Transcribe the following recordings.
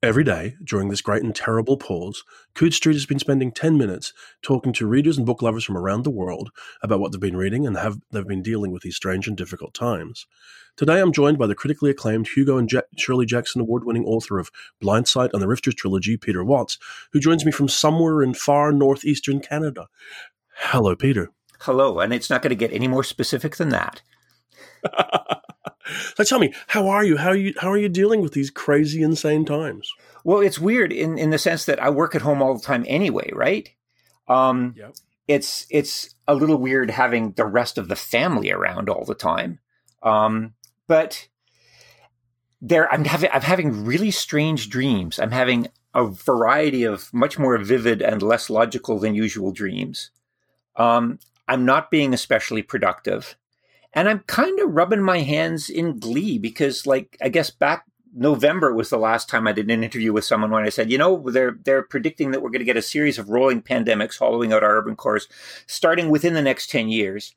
Every day during this great and terrible pause, Coode Street has been spending 10 minutes talking to readers and book lovers from around the world about what they've been reading and how they've been dealing with these strange and difficult times. Today I'm joined by the critically acclaimed Hugo and Shirley Jackson award winning author of Blindsight and the Rifters trilogy, Peter Watts, who joins me from somewhere in far northeastern Canada. Hello, Peter. Hello, and it's not going to get any more specific than that. so tell me, how are you? How are you? How are you dealing with these crazy, insane times? Well, it's weird in in the sense that I work at home all the time anyway, right? Um, yep. It's it's a little weird having the rest of the family around all the time, um, but there I'm having I'm having really strange dreams. I'm having a variety of much more vivid and less logical than usual dreams. Um, I'm not being especially productive. And I'm kind of rubbing my hands in glee because, like, I guess back November was the last time I did an interview with someone when I said, you know, they're they're predicting that we're going to get a series of rolling pandemics hollowing out our urban cores starting within the next 10 years.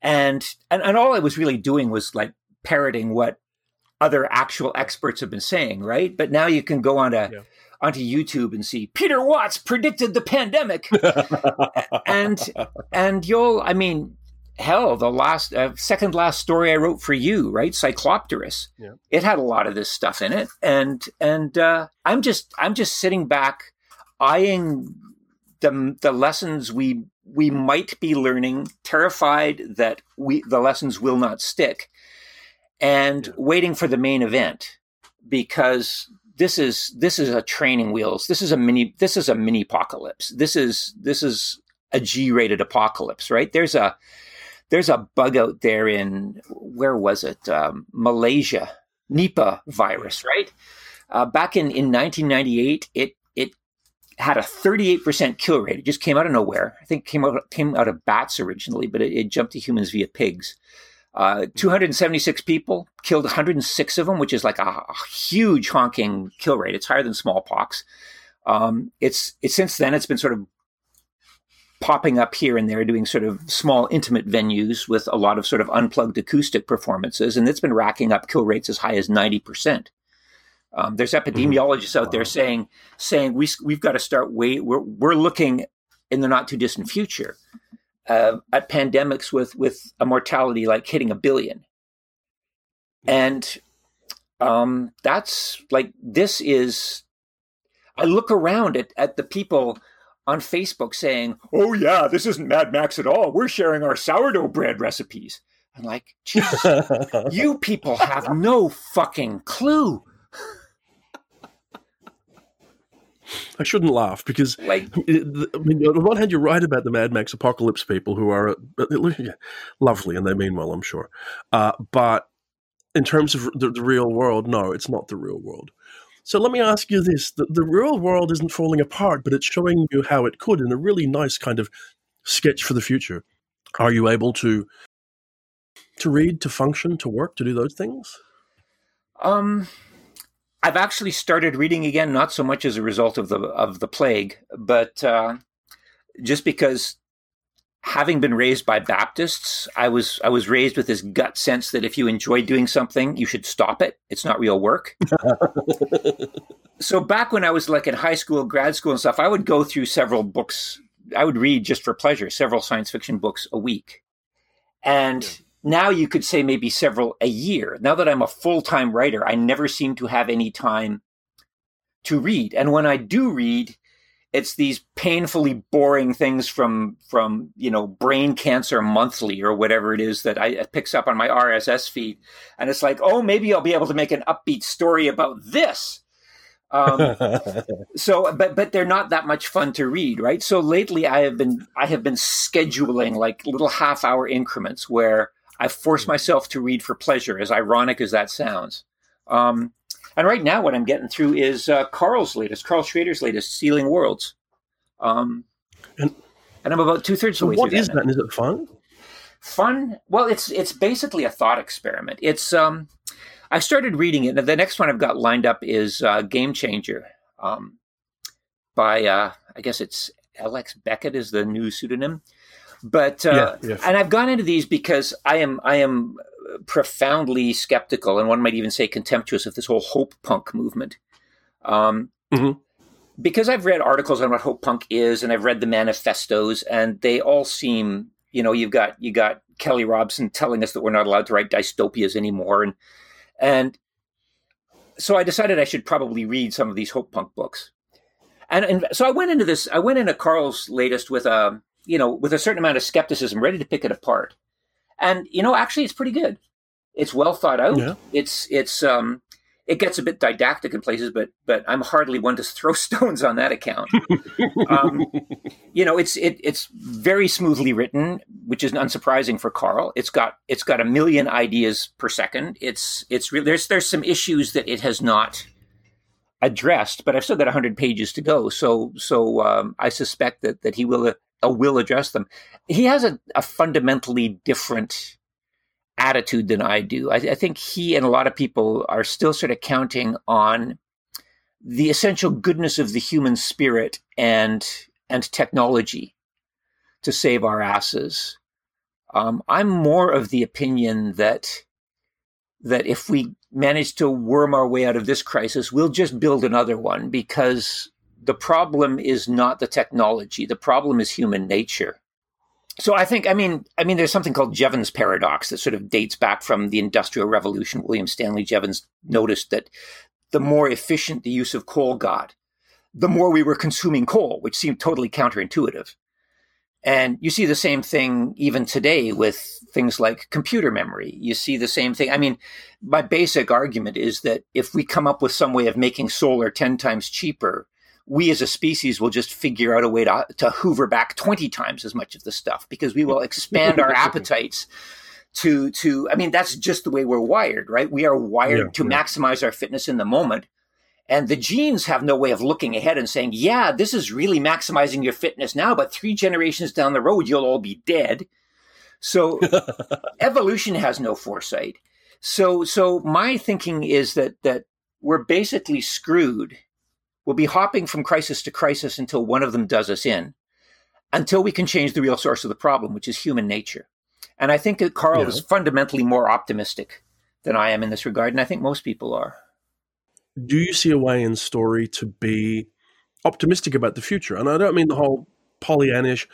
And and, and all I was really doing was like parroting what other actual experts have been saying, right? But now you can go on to yeah. onto YouTube and see Peter Watts predicted the pandemic. and and you'll I mean hell, the last uh, second last story I wrote for you, right, Cyclopterus, yeah. it had a lot of this stuff in it, and and uh, I'm just I'm just sitting back, eyeing the the lessons we we might be learning, terrified that we the lessons will not stick, and yeah. waiting for the main event because this is this is a training wheels. This is a mini this is a mini apocalypse. This is this is a G rated apocalypse, right? There's a there's a bug out there in where was it? Um, Malaysia Nipah virus right? Uh, back in, in 1998 it it had a 38% kill rate. It just came out of nowhere. I think it came out came out of bats originally but it, it jumped to humans via pigs. Uh, 276 people killed 106 of them which is like a, a huge honking kill rate. It's higher than smallpox. Um, it's it's since then it's been sort of popping up here and there doing sort of small intimate venues with a lot of sort of unplugged acoustic performances and it's been racking up kill rates as high as 90% um, there's epidemiologists out there saying saying we, we've got to start wait we're, we're looking in the not too distant future uh, at pandemics with with a mortality like hitting a billion. And um, that's like this is i look around at, at the people on Facebook saying, "Oh yeah, this isn't Mad Max at all. We're sharing our sourdough bread recipes." I'm like, Jesus, you people have no fucking clue. I shouldn't laugh because, like, I mean, on one hand, you're right about the Mad Max apocalypse people who are uh, lovely and they mean well, I'm sure. Uh, but in terms of the, the, real world, no, it's not the real world. So let me ask you this: the, the real world isn't falling apart, but it's showing you how it could in a really nice kind of sketch for the future. Are you able to to read, to function, to work, to do those things? Um, I've actually started reading again, not so much as a result of the of the plague, but uh, just because having been raised by Baptists, I was I was raised with this gut sense that if you enjoy doing something, you should stop it. It's not real work. so back when I was like in high school, grad school and stuff, I would go through several books. I would read just for pleasure, several science fiction books a week. And yeah. now you could say maybe several a year. Now that I'm a full-time writer, I never seem to have any time to read. And when I do read, it's these painfully boring things from from you know brain cancer monthly or whatever it is that I it picks up on my RSS feed, and it's like, oh, maybe I'll be able to make an upbeat story about this. Um, so, but but they're not that much fun to read, right? So lately, I have been I have been scheduling like little half hour increments where I force hmm. myself to read for pleasure, as ironic as that sounds. Um, and right now, what I'm getting through is uh, Karl's latest, Karl Schroeder's latest, Stealing Worlds. Um, and, and I'm about two thirds so of the way through. What is that? Is it fun? Fun? Well, it's it's basically a thought experiment. It's um, I started reading it. The next one I've got lined up is uh, Gamechanger, um, by uh, I guess it's L.X. Beckett is the new pseudonym. But uh, yeah, and I've gone into these because I am I am profoundly skeptical, and one might even say contemptuous of this whole hope punk movement. Um, mm-hmm. Because I've read articles on what hope punk is, and I've read the manifestos, and they all seem, you know, you've got you got Kelly Robson telling us that we're not allowed to write dystopias anymore, and and so I decided I should probably read some of these hope punk books, and and so I went into this. I went into Karl's latest with a you know with a certain amount of skepticism, ready to pick it apart, and you know actually it's pretty good. It's well thought out. Yeah. It's it's um it gets a bit didactic in places, but but I'm hardly one to throw stones on that account. um, you know, it's it, it's very smoothly written, which is unsurprising for Karl. It's got it's got a million ideas per second. It's it's re- there's there's some issues that it has not addressed, but I've still got 100 pages to go. So so um, I suspect that that he will uh, will address them. He has a, a fundamentally different attitude than I do. I, I, think he and a lot of people are still sort of counting on the essential goodness of the human spirit and and technology to save our asses. Um, I'm more of the opinion that that if we manage to worm our way out of this crisis, we'll just build another one because the problem is not the technology. The problem is human nature so I think, I mean, I mean, there's something called Jevons paradox that sort of dates back from the Industrial Revolution. William Stanley Jevons noticed that the more efficient the use of coal got, the more we were consuming coal, which seemed totally counterintuitive. And you see the same thing even today with things like computer memory. You see the same thing. I mean, my basic argument is that if we come up with some way of making solar 10 times cheaper, we as a species will just figure out a way to, to hoover back 20 times as much of the stuff because we will expand our appetites to to i mean that's just the way we're wired right? We are wired yeah, to yeah. maximize our fitness in the moment. And the genes have no way of looking ahead and saying yeah this is really maximizing your fitness now but three generations down the road you'll all be dead. So evolution has no foresight. So so my thinking is that that we're basically screwed We'll be hopping from crisis to crisis until one of them does us in, until we can change the real source of the problem, which is human nature. And I think that Karl yeah. is fundamentally more optimistic than I am in this regard, and I think most people are. Do you see a way in story to be optimistic about the future? And I don't mean the whole Pollyannish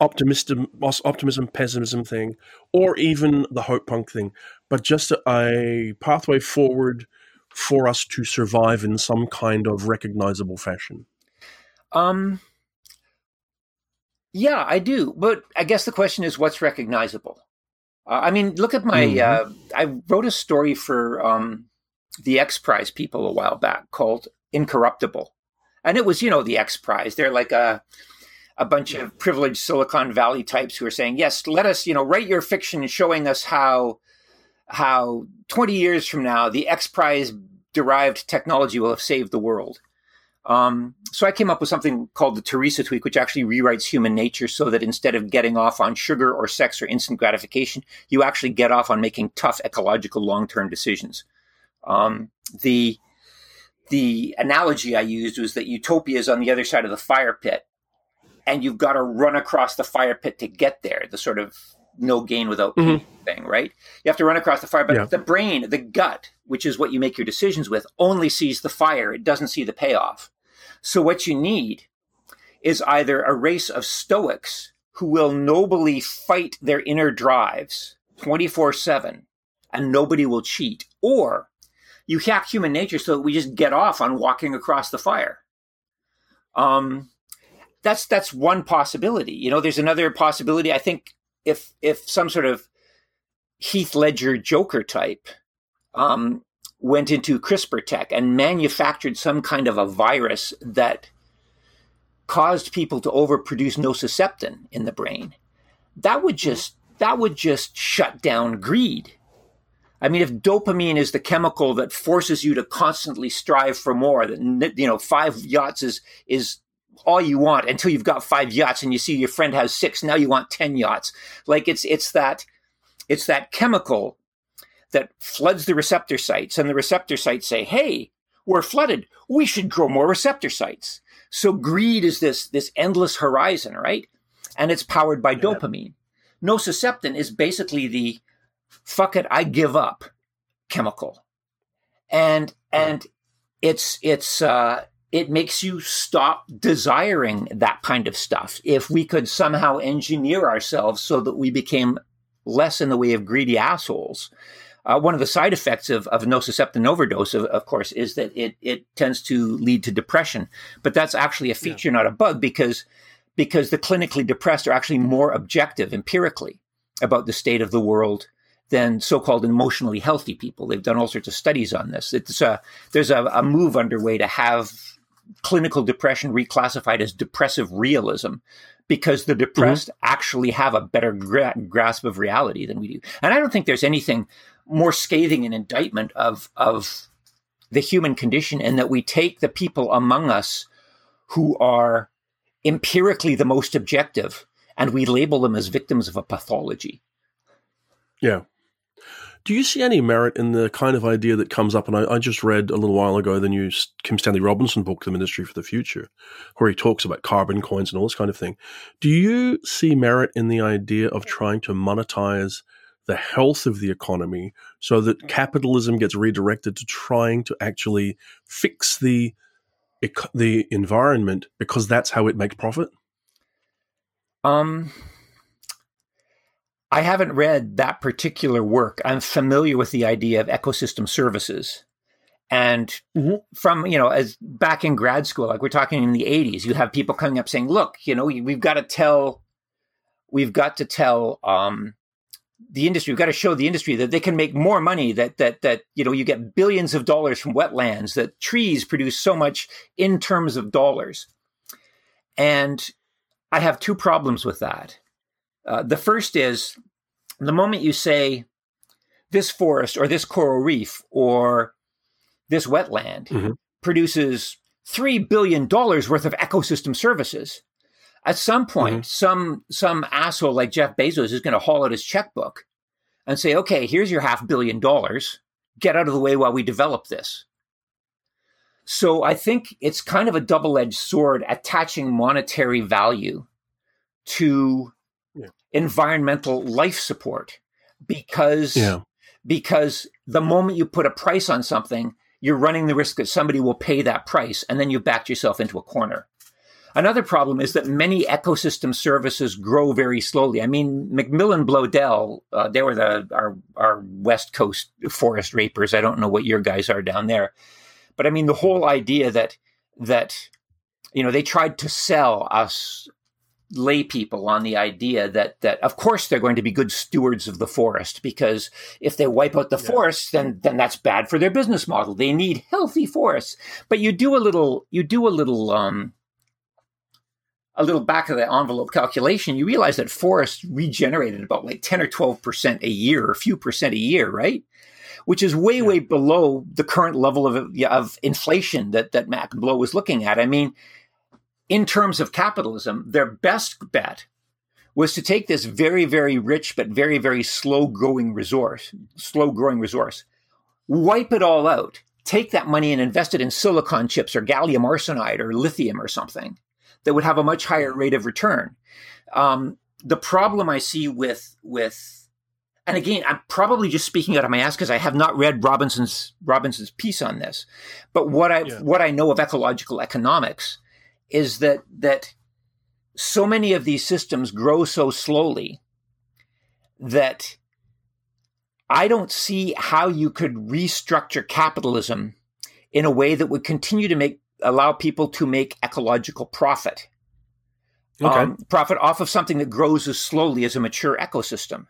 optimism, optimism, pessimism thing, or even the hope punk thing, but just a, a pathway forward for us to survive in some kind of recognizable fashion? Um, yeah, I do. But I guess the question is, what's recognizable? Uh, I mean, look at my. Mm-hmm. Uh, I wrote a story for um, the X Prize people a while back called "Incorruptible," and it was, you know, the X Prize. They're like a a bunch yeah. of privileged Silicon Valley types who are saying, "Yes, let us, you know, write your fiction showing us how how 20 years from now the X Prize derived technology will have saved the world. Um, so I came up with something called the Teresa tweak, which actually rewrites human nature so that instead of getting off on sugar or sex or instant gratification, you actually get off on making tough ecological long-term decisions. Um, the the analogy I used was that utopia is on the other side of the fire pit, and you've got to run across the fire pit to get there. The sort of no gain without pain mm-hmm. thing, right? You have to run across the fire, but yeah. the brain, the gut, which is what you make your decisions with, only sees the fire. It doesn't see the payoff. So what you need is either a race of stoics who will nobly fight their inner drives 24 7 and nobody will cheat, or you hack human nature so that we just get off on walking across the fire. Um, that's that's one possibility. You know, there's another possibility. I think if if some sort of Heath Ledger Joker type um, went into CRISPR tech and manufactured some kind of a virus that caused people to overproduce nociceptin in the brain, that would just that would just shut down greed. I mean, if dopamine is the chemical that forces you to constantly strive for more, that you know, five yachts is is all you want until you've got five yachts and you see your friend has six. Now you want 10 yachts. Like it's, it's that, it's that chemical that floods the receptor sites and the receptor sites say, Hey, we're flooded. We should grow more receptor sites. So greed is this, this endless horizon, right? And it's powered by yeah. dopamine. Nociceptin is basically the fuck it, I give up chemical. And, and it's it's uh, it makes you stop desiring that kind of stuff. If we could somehow engineer ourselves so that we became less in the way of greedy assholes. Uh, one of the side effects of, of nociceptin overdose, of, of, course, is that it, it tends to lead to depression. But that's actually a feature, yeah. not a bug, because because the clinically depressed are actually more objective empirically about the state of the world than so-called emotionally healthy people. They've done all sorts of studies on this. It's a, there's a, a move underway to have clinical depression reclassified as depressive realism because the depressed mm-hmm. actually have a better gra- grasp of reality than we do. And I don't think there's anything more scathing an indictment of of the human condition and that we take the people among us who are empirically the most objective and we label them as victims of a pathology. Yeah. Do you see any merit in the kind of idea that comes up? And I, I, just read a little while ago the new Kim Stanley Robinson book, The Ministry for the Future, where he talks about carbon coins and all this kind of thing. Do you see merit in the idea of trying to monetize the health of the economy so that capitalism gets redirected to trying to actually fix the the environment because that's how it makes profit? Um, I haven't read that particular work. I'm familiar with the idea of ecosystem services. And mm-hmm. from, you know, as back in grad school, like we're talking in the 80s, you have people coming up saying, look, you know, we've got to tell, we've got to tell um, the industry, we've got to show the industry that they can make more money, that, that, that, you know, you get billions of dollars from wetlands, that trees produce so much in terms of dollars. And I have two problems with that. Uh, the first is the moment you say this forest or this coral reef or this wetland mm-hmm. produces $3 billion worth of ecosystem services. At some point, mm-hmm. some some asshole like Jeff Bezos is going to haul out his checkbook and say, "Okay, here's your half billion dollars. Get out of the way while we develop this." So I think it's kind of a double-edged sword attaching monetary value to environmental life support because yeah. because the moment you put a price on something, you're running the risk that somebody will pay that price, and then you've backed yourself into a corner. Another problem is that many ecosystem services grow very slowly. I mean, MacMillan Bloedel, uh, they were the our our West Coast forest rapers. I don't know what your guys are down there, but I mean the whole idea that that you know they tried to sell us lay people on the idea that that of course they're going to be good stewards of the forest because if they wipe out the yeah. forest then then that's bad for their business model they need healthy forests but you do a little you do a little um a little back of the envelope calculation you realize that forests regenerated about like 10 or 12% a year or a few percent a year right which is way yeah. way below the current level of of inflation that that MacBlo was looking at i mean in terms of capitalism, their best bet was to take this very, very rich but very, very slow growing resource, slow growing resource, wipe it all out, take that money and invest it in silicon chips or gallium arsenide or lithium or something that would have a much higher rate of return. Um, the problem I see with with and again, I'm probably just speaking out of my ass because I have not read Robinson's Robinson's piece on this. But what I yeah. what I know of ecological economics is that that so many of these systems grow so slowly that I don't see how you could restructure capitalism in a way that would continue to make allow people to make ecological profit. Okay. Um, profit off of something that grows as slowly as a mature ecosystem.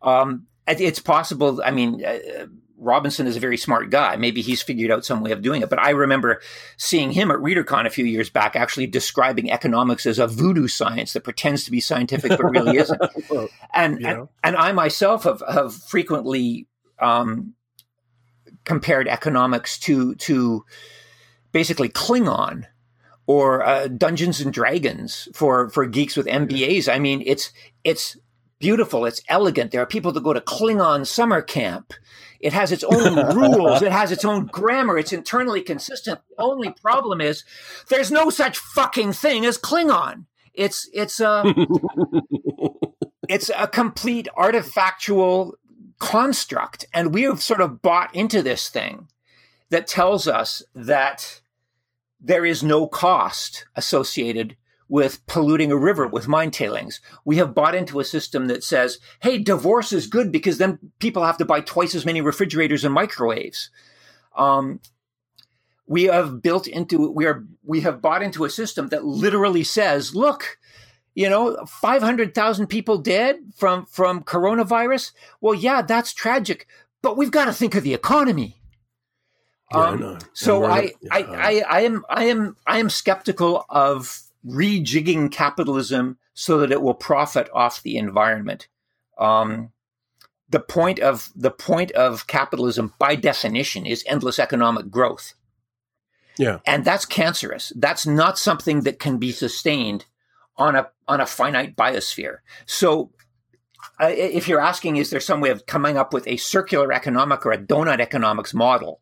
Um, it's possible. I mean, uh, Robinson is a very smart guy. Maybe he's figured out some way of doing it. But I remember seeing him at ReaderCon a few years back actually describing economics as a voodoo science that pretends to be scientific but really isn't. and, yeah. and, and I myself have have frequently um, compared economics to to basically Klingon or uh, Dungeons and Dragons for for geeks with MBAs. I mean, it's it's beautiful, it's elegant. There are people that go to Klingon summer camp it has its own rules. It has its own grammar. It's internally consistent. The only problem is there's no such fucking thing as Klingon. It's it's a it's a complete artifactual construct, and we have sort of bought into this thing that tells us that there is no cost associated with polluting a river with mine tailings. We have bought into a system that says, hey, divorce is good because then people have to buy twice as many refrigerators and microwaves. Um, we have built into we are we have bought into a system that literally says, look, you know, 500,000 people dead from from coronavirus. Well, yeah, that's tragic, but we've got to think of the economy. Yeah, um, I so I, I, I, I am I am I am skeptical of rejigging capitalism so that it will profit off the environment. Um, the point of the point of capitalism, by definition, is endless economic growth. Yeah, and that's cancerous. That's not something that can be sustained on a on a finite biosphere. So, uh, if you're asking, is there some way of coming up with a circular economic or a donut economics model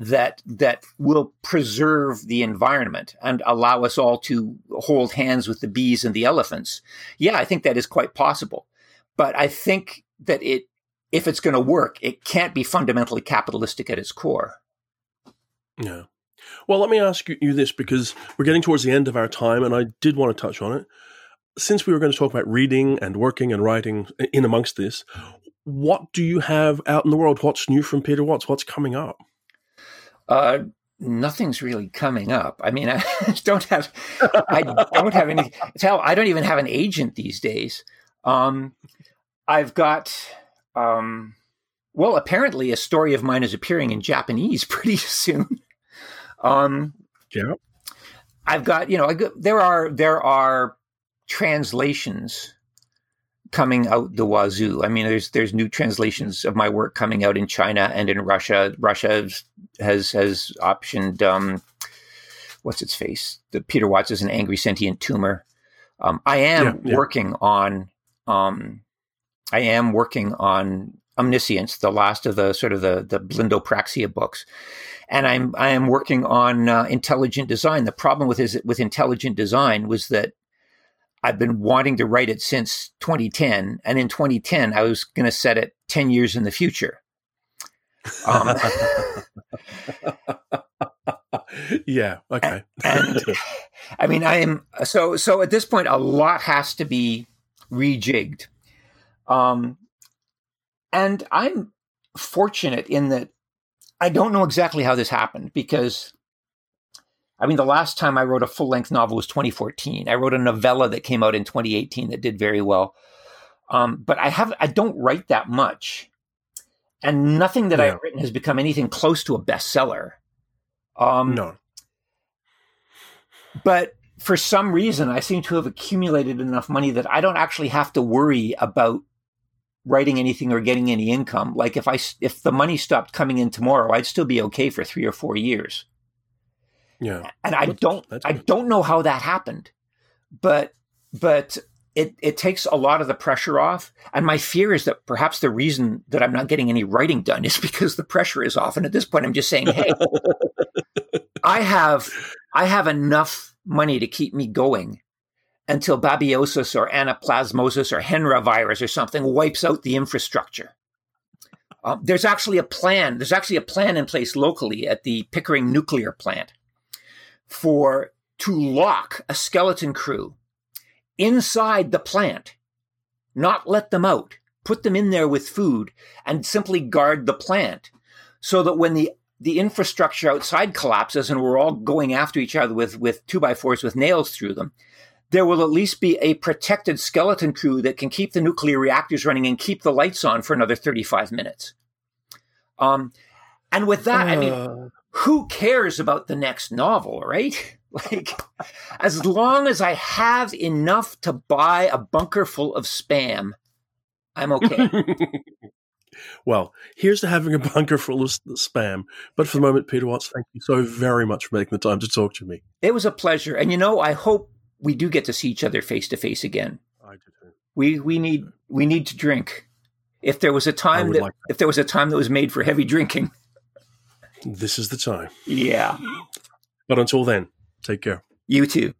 that that will preserve the environment and allow us all to hold hands with the bees and the elephants. Yeah, I think that is quite possible. But I think that it if it's going to work, it can't be fundamentally capitalistic at its core. Yeah. Well, let me ask you this because we're getting towards the end of our time and I did want to touch on it. Since we were going to talk about reading and working and writing in amongst this, what do you have out in the world? What's new from Peter Watts? What's coming up? Uh, nothing's really coming up. I mean, I don't have, I don't have any. Hell, I don't even have an agent these days. Um, I've got, um, well, apparently a story of mine is appearing in Japanese pretty soon. Um, yeah, I've got, you know, I, there are there are translations coming out the wazoo. I mean, there's there's new translations of my work coming out in China and in Russia. Russia has has optioned um, what's its face? The Peter Watts is an angry sentient tumor. Um, I am yeah, yeah. working on um, I am working on Omniscience, the last of the sort of the the Blindopraxia books, and I'm I am working on uh, intelligent design. The problem with is with intelligent design was that I've been wanting to write it since 2010, and in 2010 I was going to set it 10 years in the future. Um, yeah. Okay. and, I mean, I am so so. At this point, a lot has to be rejigged, um, and I'm fortunate in that I don't know exactly how this happened because. I mean, the last time I wrote a full length novel was 2014. I wrote a novella that came out in 2018 that did very well. Um, but I have I don't write that much, and nothing that. I've written has become anything close to a bestseller. Um, no. But for some reason, I seem to have accumulated enough money that I don't actually have to worry about writing anything or getting any income. Like if I if the money stopped coming in tomorrow, I'd still be okay for three or four years. Yeah, and I that's, don't that's I don't know how that happened, but but it, it takes a lot of the pressure off. And my fear is that perhaps the reason that I'm not getting any writing done is because the pressure is off. And at this point, I'm just saying, hey, I have I have enough money to keep me going until babesiosis or anaplasmosis or Hendra virus or something wipes out the infrastructure. Um, there's actually a plan. There's actually a plan in place locally at the Pickering nuclear plant for to lock a skeleton crew inside the plant, not let them out, put them in there with food and simply guard the plant so that when the the infrastructure outside collapses and we're all going after each other with, with two by fours with nails through them, there will at least be a protected skeleton crew that can keep the nuclear reactors running and keep the lights on for another 35 minutes. Um, and with that, uh. I mean. Who cares about the next novel, right? Like, as long as I have enough to buy a bunker full of spam, I'm okay. well, here's to having a bunker full of spam. But for the moment, Peter Watts, thank you so very much for making the time to talk to me. It was a pleasure. And you know, I hope we do get to see each other face to face again. I do too. We we need we need to drink. If there was a time that, like that if there was a time that was made for heavy drinking, this is the time. Yeah. But until then, Take care. You too.